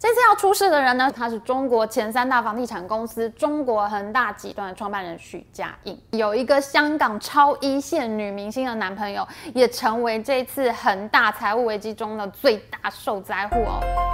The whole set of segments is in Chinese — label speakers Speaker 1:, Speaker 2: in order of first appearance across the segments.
Speaker 1: 这次要出事的人呢，他是中国前三大房地产公司中国恒大集团的创办人许家印，有一个香港超一线女明星的男朋友，也成为这次恒大财务危机中的最大受灾户哦。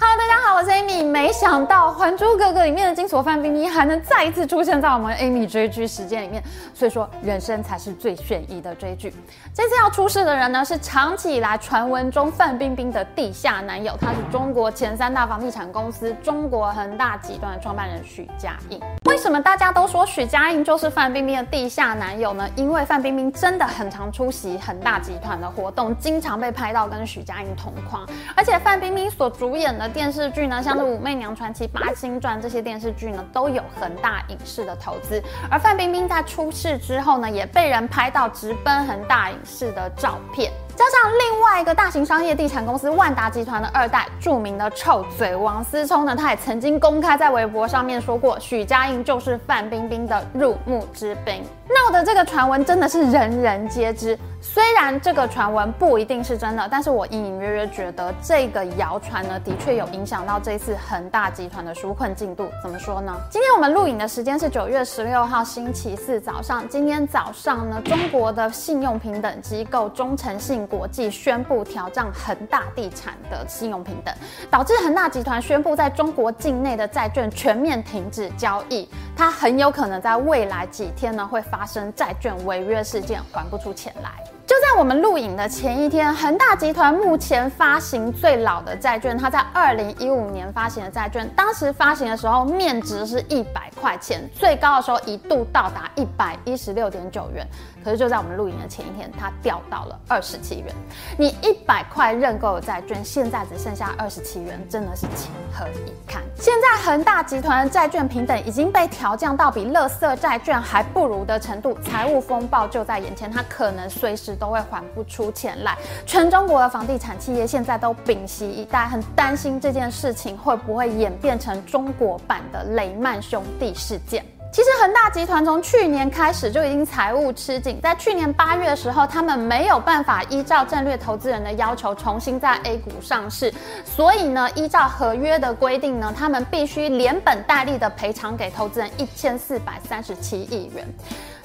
Speaker 1: Hello，大家好，我是 Amy。没想到《还珠格格》里面的金锁范冰冰还能再一次出现在我们 Amy 追剧时间里面，所以说人生才是最炫逸的追剧。这次要出事的人呢，是长期以来传闻中范冰冰的地下男友，他是中国前三大房地产公司中国恒大集团的创办人许家印。为什么大家都说许家印就是范冰冰的地下男友呢？因为范冰冰真的很常出席恒大集团的活动，经常被拍到跟许家印同框，而且范冰冰所主演的。电视剧呢，像是《武媚娘传奇》《八星传》这些电视剧呢，都有恒大影视的投资。而范冰冰在出事之后呢，也被人拍到直奔恒大影视的照片。加上另外一个大型商业地产公司万达集团的二代，著名的臭嘴王思聪呢，他也曾经公开在微博上面说过，许家印就是范冰冰的入幕之宾。闹的这个传闻真的是人人皆知。虽然这个传闻不一定是真的，但是我隐隐约约觉得这个谣传呢，的确有影响到这一次恒大集团的纾困进度。怎么说呢？今天我们录影的时间是九月十六号星期四早上。今天早上呢，中国的信用平等机构中诚信国际宣布挑战恒大地产的信用平等，导致恒大集团宣布在中国境内的债券全面停止交易。它很有可能在未来几天呢，会发生债券违约事件，还不出钱来。就在我们录影的前一天，恒大集团目前发行最老的债券，它在二零一五年发行的债券，当时发行的时候面值是一百块钱，最高的时候一度到达一百一十六点九元。可是就在我们录影的前一天，它掉到了二十七元。你一百块认购的债券，现在只剩下二十七元，真的是情何以堪？现在恒大集团的债券平等已经被调降到比垃圾债券还不如的程度，财务风暴就在眼前，它可能随时都会还不出钱来。全中国的房地产企业现在都屏息以待，很担心这件事情会不会演变成中国版的雷曼兄弟事件。其实恒大集团从去年开始就已经财务吃紧，在去年八月的时候，他们没有办法依照战略投资人的要求重新在 A 股上市，所以呢，依照合约的规定呢，他们必须连本带利的赔偿给投资人一千四百三十七亿元。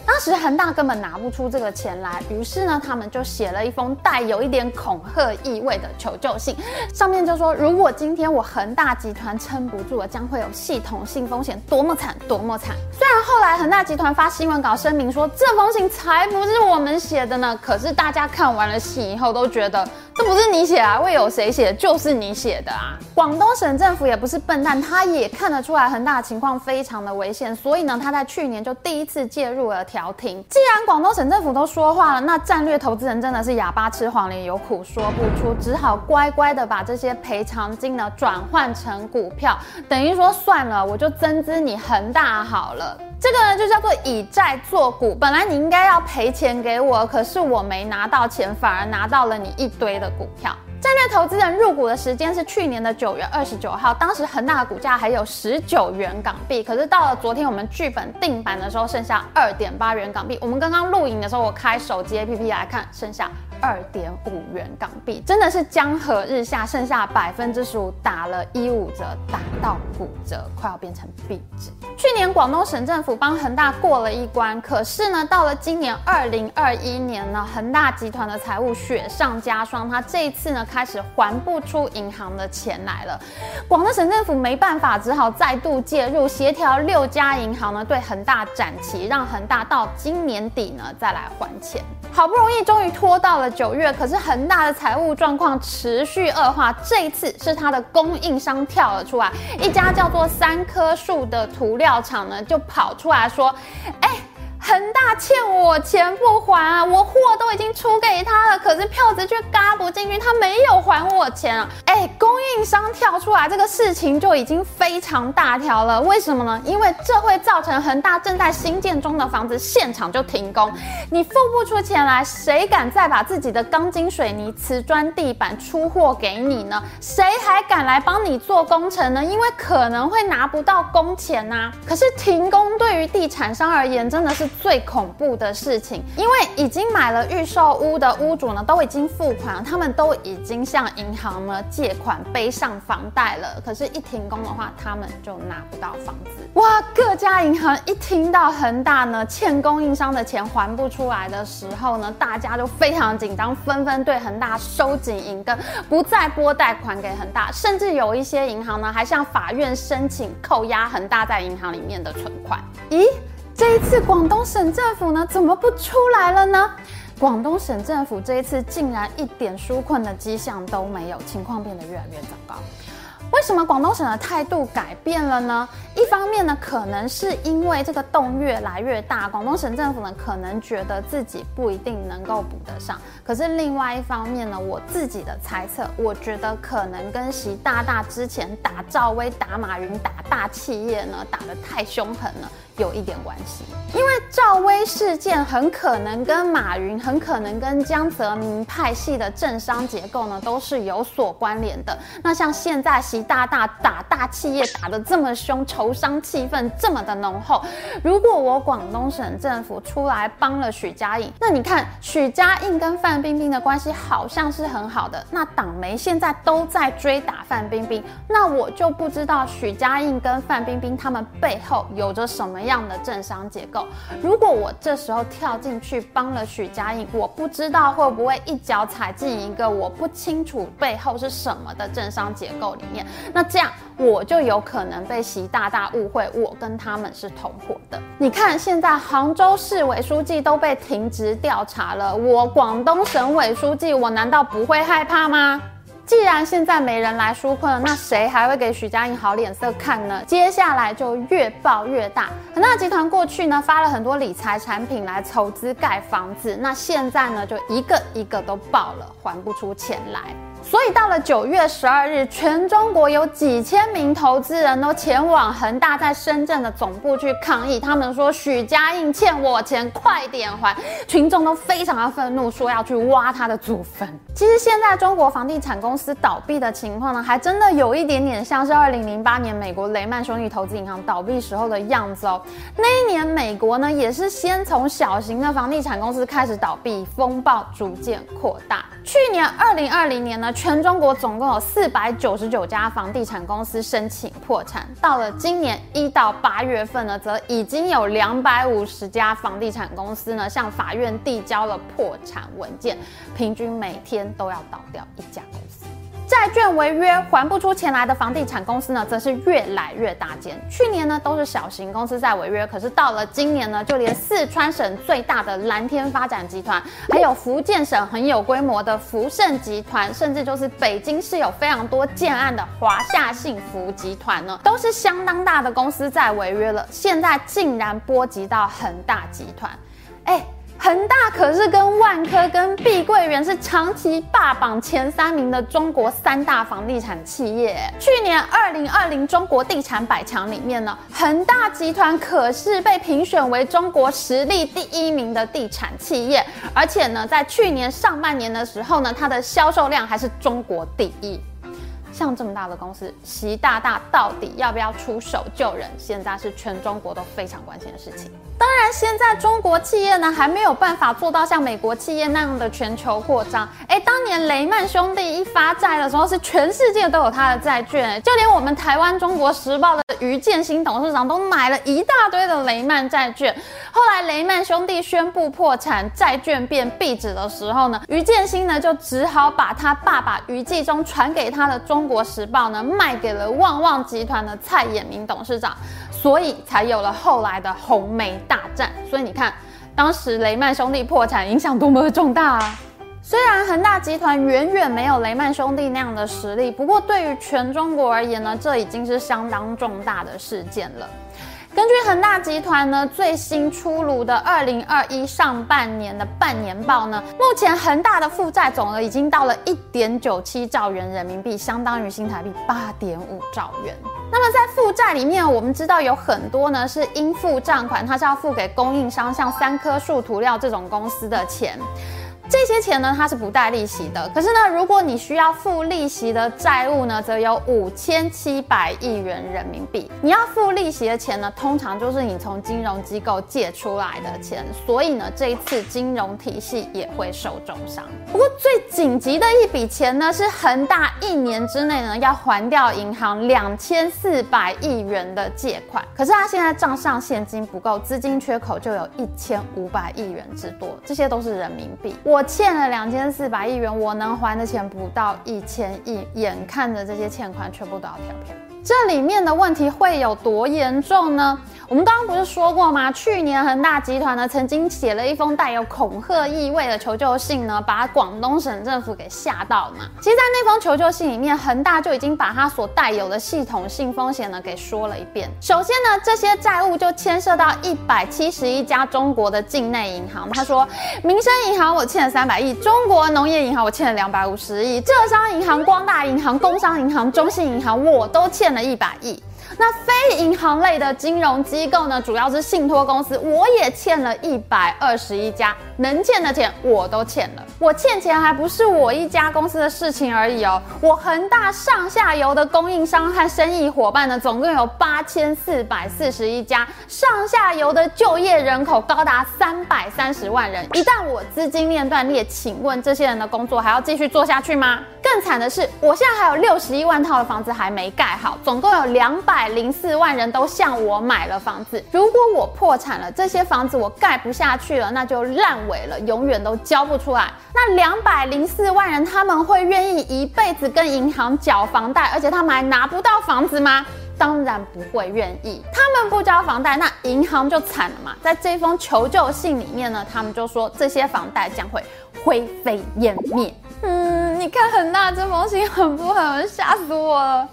Speaker 1: 当时恒大根本拿不出这个钱来，于是呢，他们就写了一封带有一点恐吓意味的求救信，上面就说，如果今天我恒大集团撑不住了，将会有系统性风险，多么惨，多么惨。虽然后来恒大集团发新闻稿声明说，这封信才不是我们写的呢，可是大家看完了信以后都觉得。这不是你写啊，会有谁写？就是你写的啊！广东省政府也不是笨蛋，他也看得出来恒大情况非常的危险，所以呢，他在去年就第一次介入了调停。既然广东省政府都说话了，那战略投资人真的是哑巴吃黄连，有苦说不出，只好乖乖的把这些赔偿金呢转换成股票，等于说算了，我就增资你恒大好了。这个呢就叫做以债做股，本来你应该要赔钱给我，可是我没拿到钱，反而拿到了你一堆的股票。战略投资人入股的时间是去年的九月二十九号，当时恒大的股价还有十九元港币，可是到了昨天我们剧本定版的时候，剩下二点八元港币。我们刚刚录影的时候，我开手机 APP 来看，剩下。二点五元港币，真的是江河日下，剩下百分之十五打了一五折，打到骨折，快要变成壁纸。去年广东省政府帮恒大过了一关，可是呢，到了今年二零二一年呢，恒大集团的财务雪上加霜，他这一次呢开始还不出银行的钱来了。广东省政府没办法，只好再度介入，协调六家银行呢对恒大展期，让恒大到今年底呢再来还钱。好不容易，终于拖到了。九月，可是恒大的财务状况持续恶化。这一次是它的供应商跳了出来，一家叫做三棵树的涂料厂呢，就跑出来说：“哎。”恒大欠我钱不还啊！我货都已经出给他了，可是票子却嘎不进去，他没有还我钱啊！哎，供应商跳出来，这个事情就已经非常大条了。为什么呢？因为这会造成恒大正在新建中的房子现场就停工，你付不出钱来，谁敢再把自己的钢筋水泥、瓷砖地板出货给你呢？谁还敢来帮你做工程呢？因为可能会拿不到工钱呐。可是停工对于地产商而言，真的是。最恐怖的事情，因为已经买了预售屋的屋主呢，都已经付款，他们都已经向银行呢借款背上房贷了。可是，一停工的话，他们就拿不到房子。哇！各家银行一听到恒大呢欠供应商的钱还不出来的时候呢，大家就非常紧张，纷纷对恒大收紧银根，不再拨贷款给恒大，甚至有一些银行呢还向法院申请扣押恒大在银行里面的存款。咦？这一次广东省政府呢，怎么不出来了呢？广东省政府这一次竟然一点纾困的迹象都没有，情况变得越来越糟糕。为什么广东省的态度改变了呢？一方面呢，可能是因为这个洞越来越大，广东省政府呢可能觉得自己不一定能够补得上。可是另外一方面呢，我自己的猜测，我觉得可能跟习大大之前打赵薇、打马云、打大企业呢打得太凶狠了。有一点关系，因为赵薇事件很可能跟马云，很可能跟江泽民派系的政商结构呢都是有所关联的。那像现在习大大打大企业打得这么凶，仇商气氛这么的浓厚，如果我广东省政府出来帮了许家印，那你看许家印跟范冰冰的关系好像是很好的，那党媒现在都在追打范冰冰，那我就不知道许家印跟范冰冰他们背后有着什么。样的政商结构，如果我这时候跳进去帮了许家印，我不知道会不会一脚踩进一个我不清楚背后是什么的政商结构里面，那这样我就有可能被习大大误会我跟他们是同伙的。你看，现在杭州市委书记都被停职调查了，我广东省委书记，我难道不会害怕吗？既然现在没人来纾困，那谁还会给许家印好脸色看呢？接下来就越爆越大。恒大集团过去呢发了很多理财产品来筹资盖房子，那现在呢就一个一个都爆了，还不出钱来。所以到了九月十二日，全中国有几千名投资人都前往恒大在深圳的总部去抗议。他们说许家印欠我钱，快点还！群众都非常的愤怒，说要去挖他的祖坟。其实现在中国房地产公司倒闭的情况呢，还真的有一点点像是二零零八年美国雷曼兄弟投资银行倒闭时候的样子哦。那一年美国呢，也是先从小型的房地产公司开始倒闭，风暴逐渐扩大。去年二零二零年呢。全中国总共有四百九十九家房地产公司申请破产，到了今年一到八月份呢，则已经有两百五十家房地产公司呢向法院递交了破产文件，平均每天都要倒掉一家。债券违约还不出钱来的房地产公司呢，则是越来越大间。去年呢都是小型公司在违约，可是到了今年呢，就连四川省最大的蓝天发展集团，还有福建省很有规模的福盛集团，甚至就是北京市有非常多建案的华夏幸福集团呢，都是相当大的公司在违约了。现在竟然波及到恒大集团，哎。恒大可是跟万科、跟碧桂园是长期霸榜前三名的中国三大房地产企业。去年二零二零中国地产百强里面呢，恒大集团可是被评选为中国实力第一名的地产企业，而且呢，在去年上半年的时候呢，它的销售量还是中国第一。像这么大的公司，习大大到底要不要出手救人？现在是全中国都非常关心的事情。当然，现在中国企业呢还没有办法做到像美国企业那样的全球扩张。哎，当年雷曼兄弟一发债的时候，是全世界都有他的债券，就连我们台湾《中国时报》的于建新董事长都买了一大堆的雷曼债券。后来雷曼兄弟宣布破产，债券变壁纸的时候呢，于建新呢就只好把他爸爸于继忠传给他的中。中国时报呢卖给了旺旺集团的蔡衍明董事长，所以才有了后来的红梅大战。所以你看，当时雷曼兄弟破产影响多么的重大啊！虽然恒大集团远远没有雷曼兄弟那样的实力，不过对于全中国而言呢，这已经是相当重大的事件了。根据恒大集团呢最新出炉的二零二一上半年的半年报呢，目前恒大的负债总额已经到了一点九七兆元人民币，相当于新台币八点五兆元。那么在负债里面，我们知道有很多呢是应付账款，它是要付给供应商，像三棵树涂料这种公司的钱。这些钱呢，它是不带利息的。可是呢，如果你需要付利息的债务呢，则有五千七百亿元人民币。你要付利息的钱呢，通常就是你从金融机构借出来的钱。所以呢，这一次金融体系也会受重伤。不过最紧急的一笔钱呢，是恒大一年之内呢要还掉银行两千四百亿元的借款。可是他现在账上现金不够，资金缺口就有一千五百亿元之多，这些都是人民币。我欠了两千四百亿元，我能还的钱不到一千亿，眼看着这些欠款全部都要跳票，这里面的问题会有多严重呢？我们刚刚不是说过吗？去年恒大集团呢曾经写了一封带有恐吓意味的求救信呢，把广东省政府给吓到了嘛。其实，在那封求救信里面，恒大就已经把它所带有的系统性风险呢给说了一遍。首先呢，这些债务就牵涉到一百七十一家中国的境内银行。他说，民生银行我欠了三百亿，中国农业银行我欠了两百五十亿，浙商银行、光大银行、工商银行、中信银行我都欠了一百亿。那非银行类的金融机构呢，主要是信托公司，我也欠了一百二十一家，能欠的钱我都欠了。我欠钱还不是我一家公司的事情而已哦，我恒大上下游的供应商和生意伙伴呢，总共有八千四百四十一家，上下游的就业人口高达三百三十万人。一旦我资金链断裂，请问这些人的工作还要继续做下去吗？更惨的是，我现在还有六十一万套的房子还没盖好，总共有两百零四万人都向我买了房子。如果我破产了，这些房子我盖不下去了，那就烂尾了，永远都交不出来。那两百零四万人，他们会愿意一辈子跟银行缴房贷，而且他们还拿不到房子吗？当然不会愿意。他们不交房贷，那银行就惨了嘛。在这封求救信里面呢，他们就说这些房贷将会灰飞烟灭。嗯，你看恒大这封信狠不狠？吓死我了。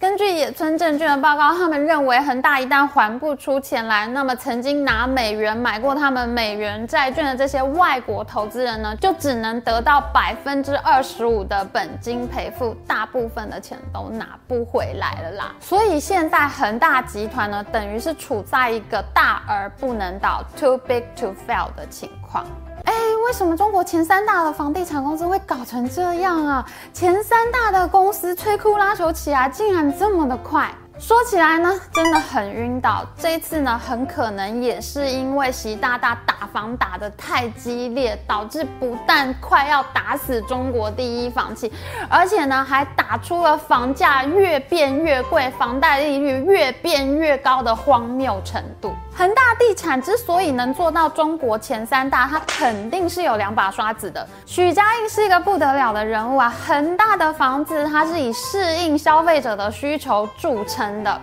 Speaker 1: 根据野村证券的报告，他们认为恒大一旦还不出钱来，那么曾经拿美元买过他们美元债券的这些外国投资人呢，就只能得到百分之二十五的本金赔付，大部分的钱都拿不回来了啦。所以现在恒大集团呢，等于是处在一个大而不能倒 （too big to fail） 的情况。哎，为什么中国前三大的房地产公司会搞成这样啊？前三大的公司摧枯拉朽起来，竟然这么的快。说起来呢，真的很晕倒。这一次呢，很可能也是因为习大大打房打得太激烈，导致不但快要打死中国第一房企，而且呢，还打出了房价越变越贵、房贷利率越变越高的荒谬程度。恒大地产之所以能做到中国前三大，它肯定是有两把刷子的。许家印是一个不得了的人物啊！恒大的房子，它是以适应消费者的需求著称的。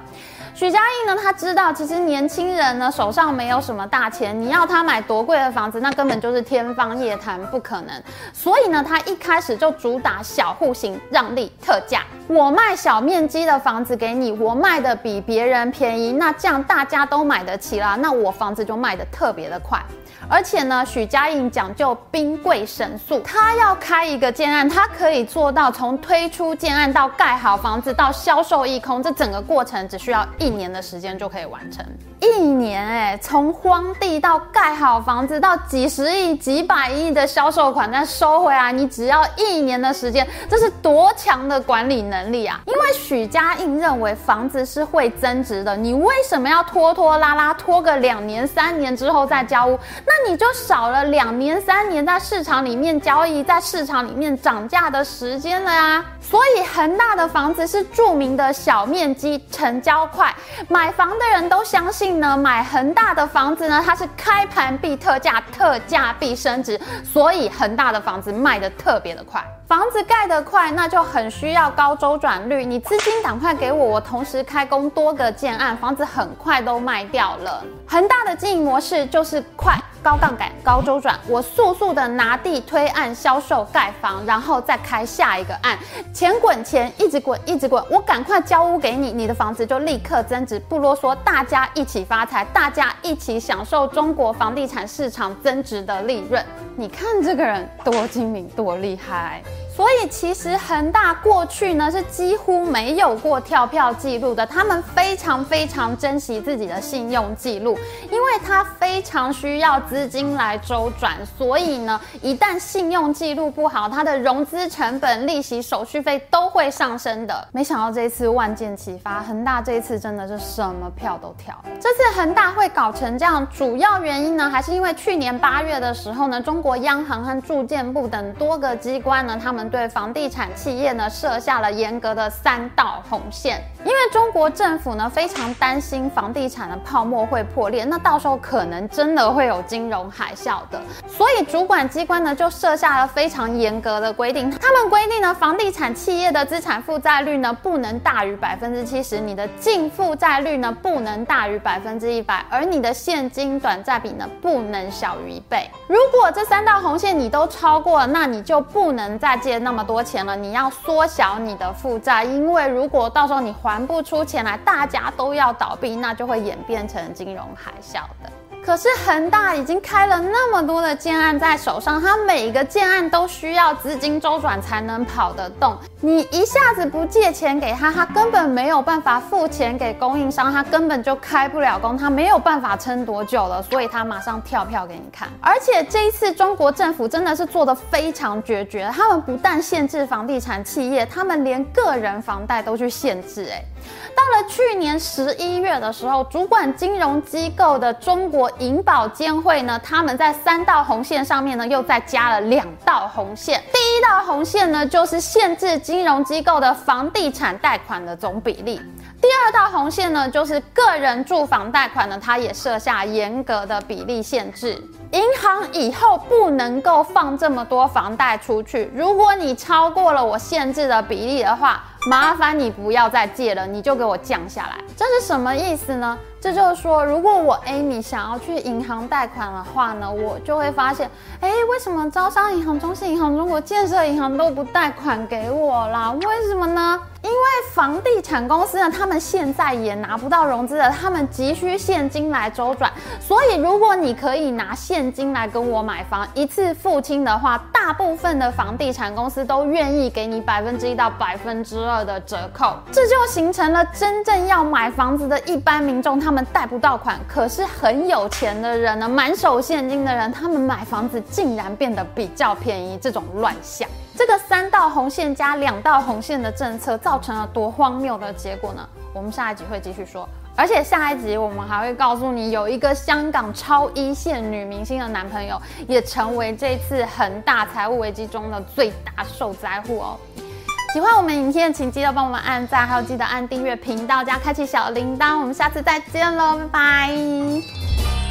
Speaker 1: 许家印呢，他知道其实年轻人呢手上没有什么大钱，你要他买多贵的房子，那根本就是天方夜谭，不可能。所以呢，他一开始就主打小户型，让利特价。我卖小面积的房子给你，我卖的比别人便宜，那这样大家都买得起啦，那我房子就卖的特别的快。而且呢，许家印讲究兵贵神速，他要开一个建案，他可以做到从推出建案到盖好房子到销售一空，这整个过程只需要一一年的时间就可以完成。一年哎，从荒地到盖好房子到几十亿、几百亿的销售款再收回来，你只要一年的时间，这是多强的管理能力啊！因为许家印认为房子是会增值的，你为什么要拖拖拉拉拖个两年、三年之后再交屋？那你就少了两年、三年在市场里面交易、在市场里面涨价的时间了呀。所以恒大的房子是著名的小面积、成交快，买房的人都相信呢。买恒大的房子呢，它是开盘必特价，特价必升值，所以恒大的房子卖的特别的快。房子盖得快，那就很需要高周转率。你资金赶快给我，我同时开工多个建案，房子很快都卖掉了。恒大的经营模式就是快、高杠杆、高周转。我速速的拿地推案、销售盖房，然后再开下一个案，钱滚钱，一直滚一直滚。我赶快交屋给你，你的房子就立刻增值，不啰嗦，大家一起发财，大家一起享受中国房地产市场增值的利润。你看这个人多精明，多厉害。所以其实恒大过去呢是几乎没有过跳票记录的，他们非常非常珍惜自己的信用记录，因为他非常需要资金来周转，所以呢，一旦信用记录不好，它的融资成本、利息、手续费都会上升的。没想到这次万箭齐发，恒大这一次真的是什么票都跳。这次恒大会搞成这样，主要原因呢，还是因为去年八月的时候呢，中国央行和住建部等多个机关呢，他们对房地产企业呢设下了严格的三道红线。因为中国政府呢非常担心房地产的泡沫会破裂，那到时候可能真的会有金融海啸的，所以主管机关呢就设下了非常严格的规定。他们规定呢，房地产企业的资产负债率呢不能大于百分之七十，你的净负债率呢不能大于百分之一百，而你的现金短债比呢不能小于一倍。如果这三道红线你都超过了，那你就不能再借那么多钱了，你要缩小你的负债，因为如果到时候你还。不出钱来，大家都要倒闭，那就会演变成金融海啸的。可是恒大已经开了那么多的建案在手上，它每一个建案都需要资金周转才能跑得动。你一下子不借钱给他，他根本没有办法付钱给供应商，他根本就开不了工，他没有办法撑多久了，所以他马上跳票给你看。而且这一次中国政府真的是做的非常决绝，他们不但限制房地产企业，他们连个人房贷都去限制。哎，到了去年十一月的时候，主管金融机构的中国。银保监会呢，他们在三道红线上面呢，又再加了两道红线。第一道红线呢，就是限制金融机构的房地产贷款的总比例；第二道红线呢，就是个人住房贷款呢，它也设下严格的比例限制。银行以后不能够放这么多房贷出去，如果你超过了我限制的比例的话，麻烦你不要再借了，你就给我降下来。这是什么意思呢？这就是说，如果我 Amy 想要去银行贷款的话呢，我就会发现，哎，为什么招商银行、中信银行、中国建设银行都不贷款给我啦？为什么呢？因为房地产公司呢，他们现在也拿不到融资了，他们急需现金来周转。所以，如果你可以拿现金来跟我买房，一次付清的话，大部分的房地产公司都愿意给你百分之一到百分之二的折扣。这就形成了真正要买房子的一般民众。他们贷不到款，可是很有钱的人呢，满手现金的人，他们买房子竟然变得比较便宜，这种乱象。这个三道红线加两道红线的政策，造成了多荒谬的结果呢？我们下一集会继续说，而且下一集我们还会告诉你，有一个香港超一线女明星的男朋友，也成为这次恒大财务危机中的最大受灾户哦。喜欢我们影片，请记得帮我们按赞，还有记得按订阅频道加开启小铃铛。我们下次再见喽，拜拜。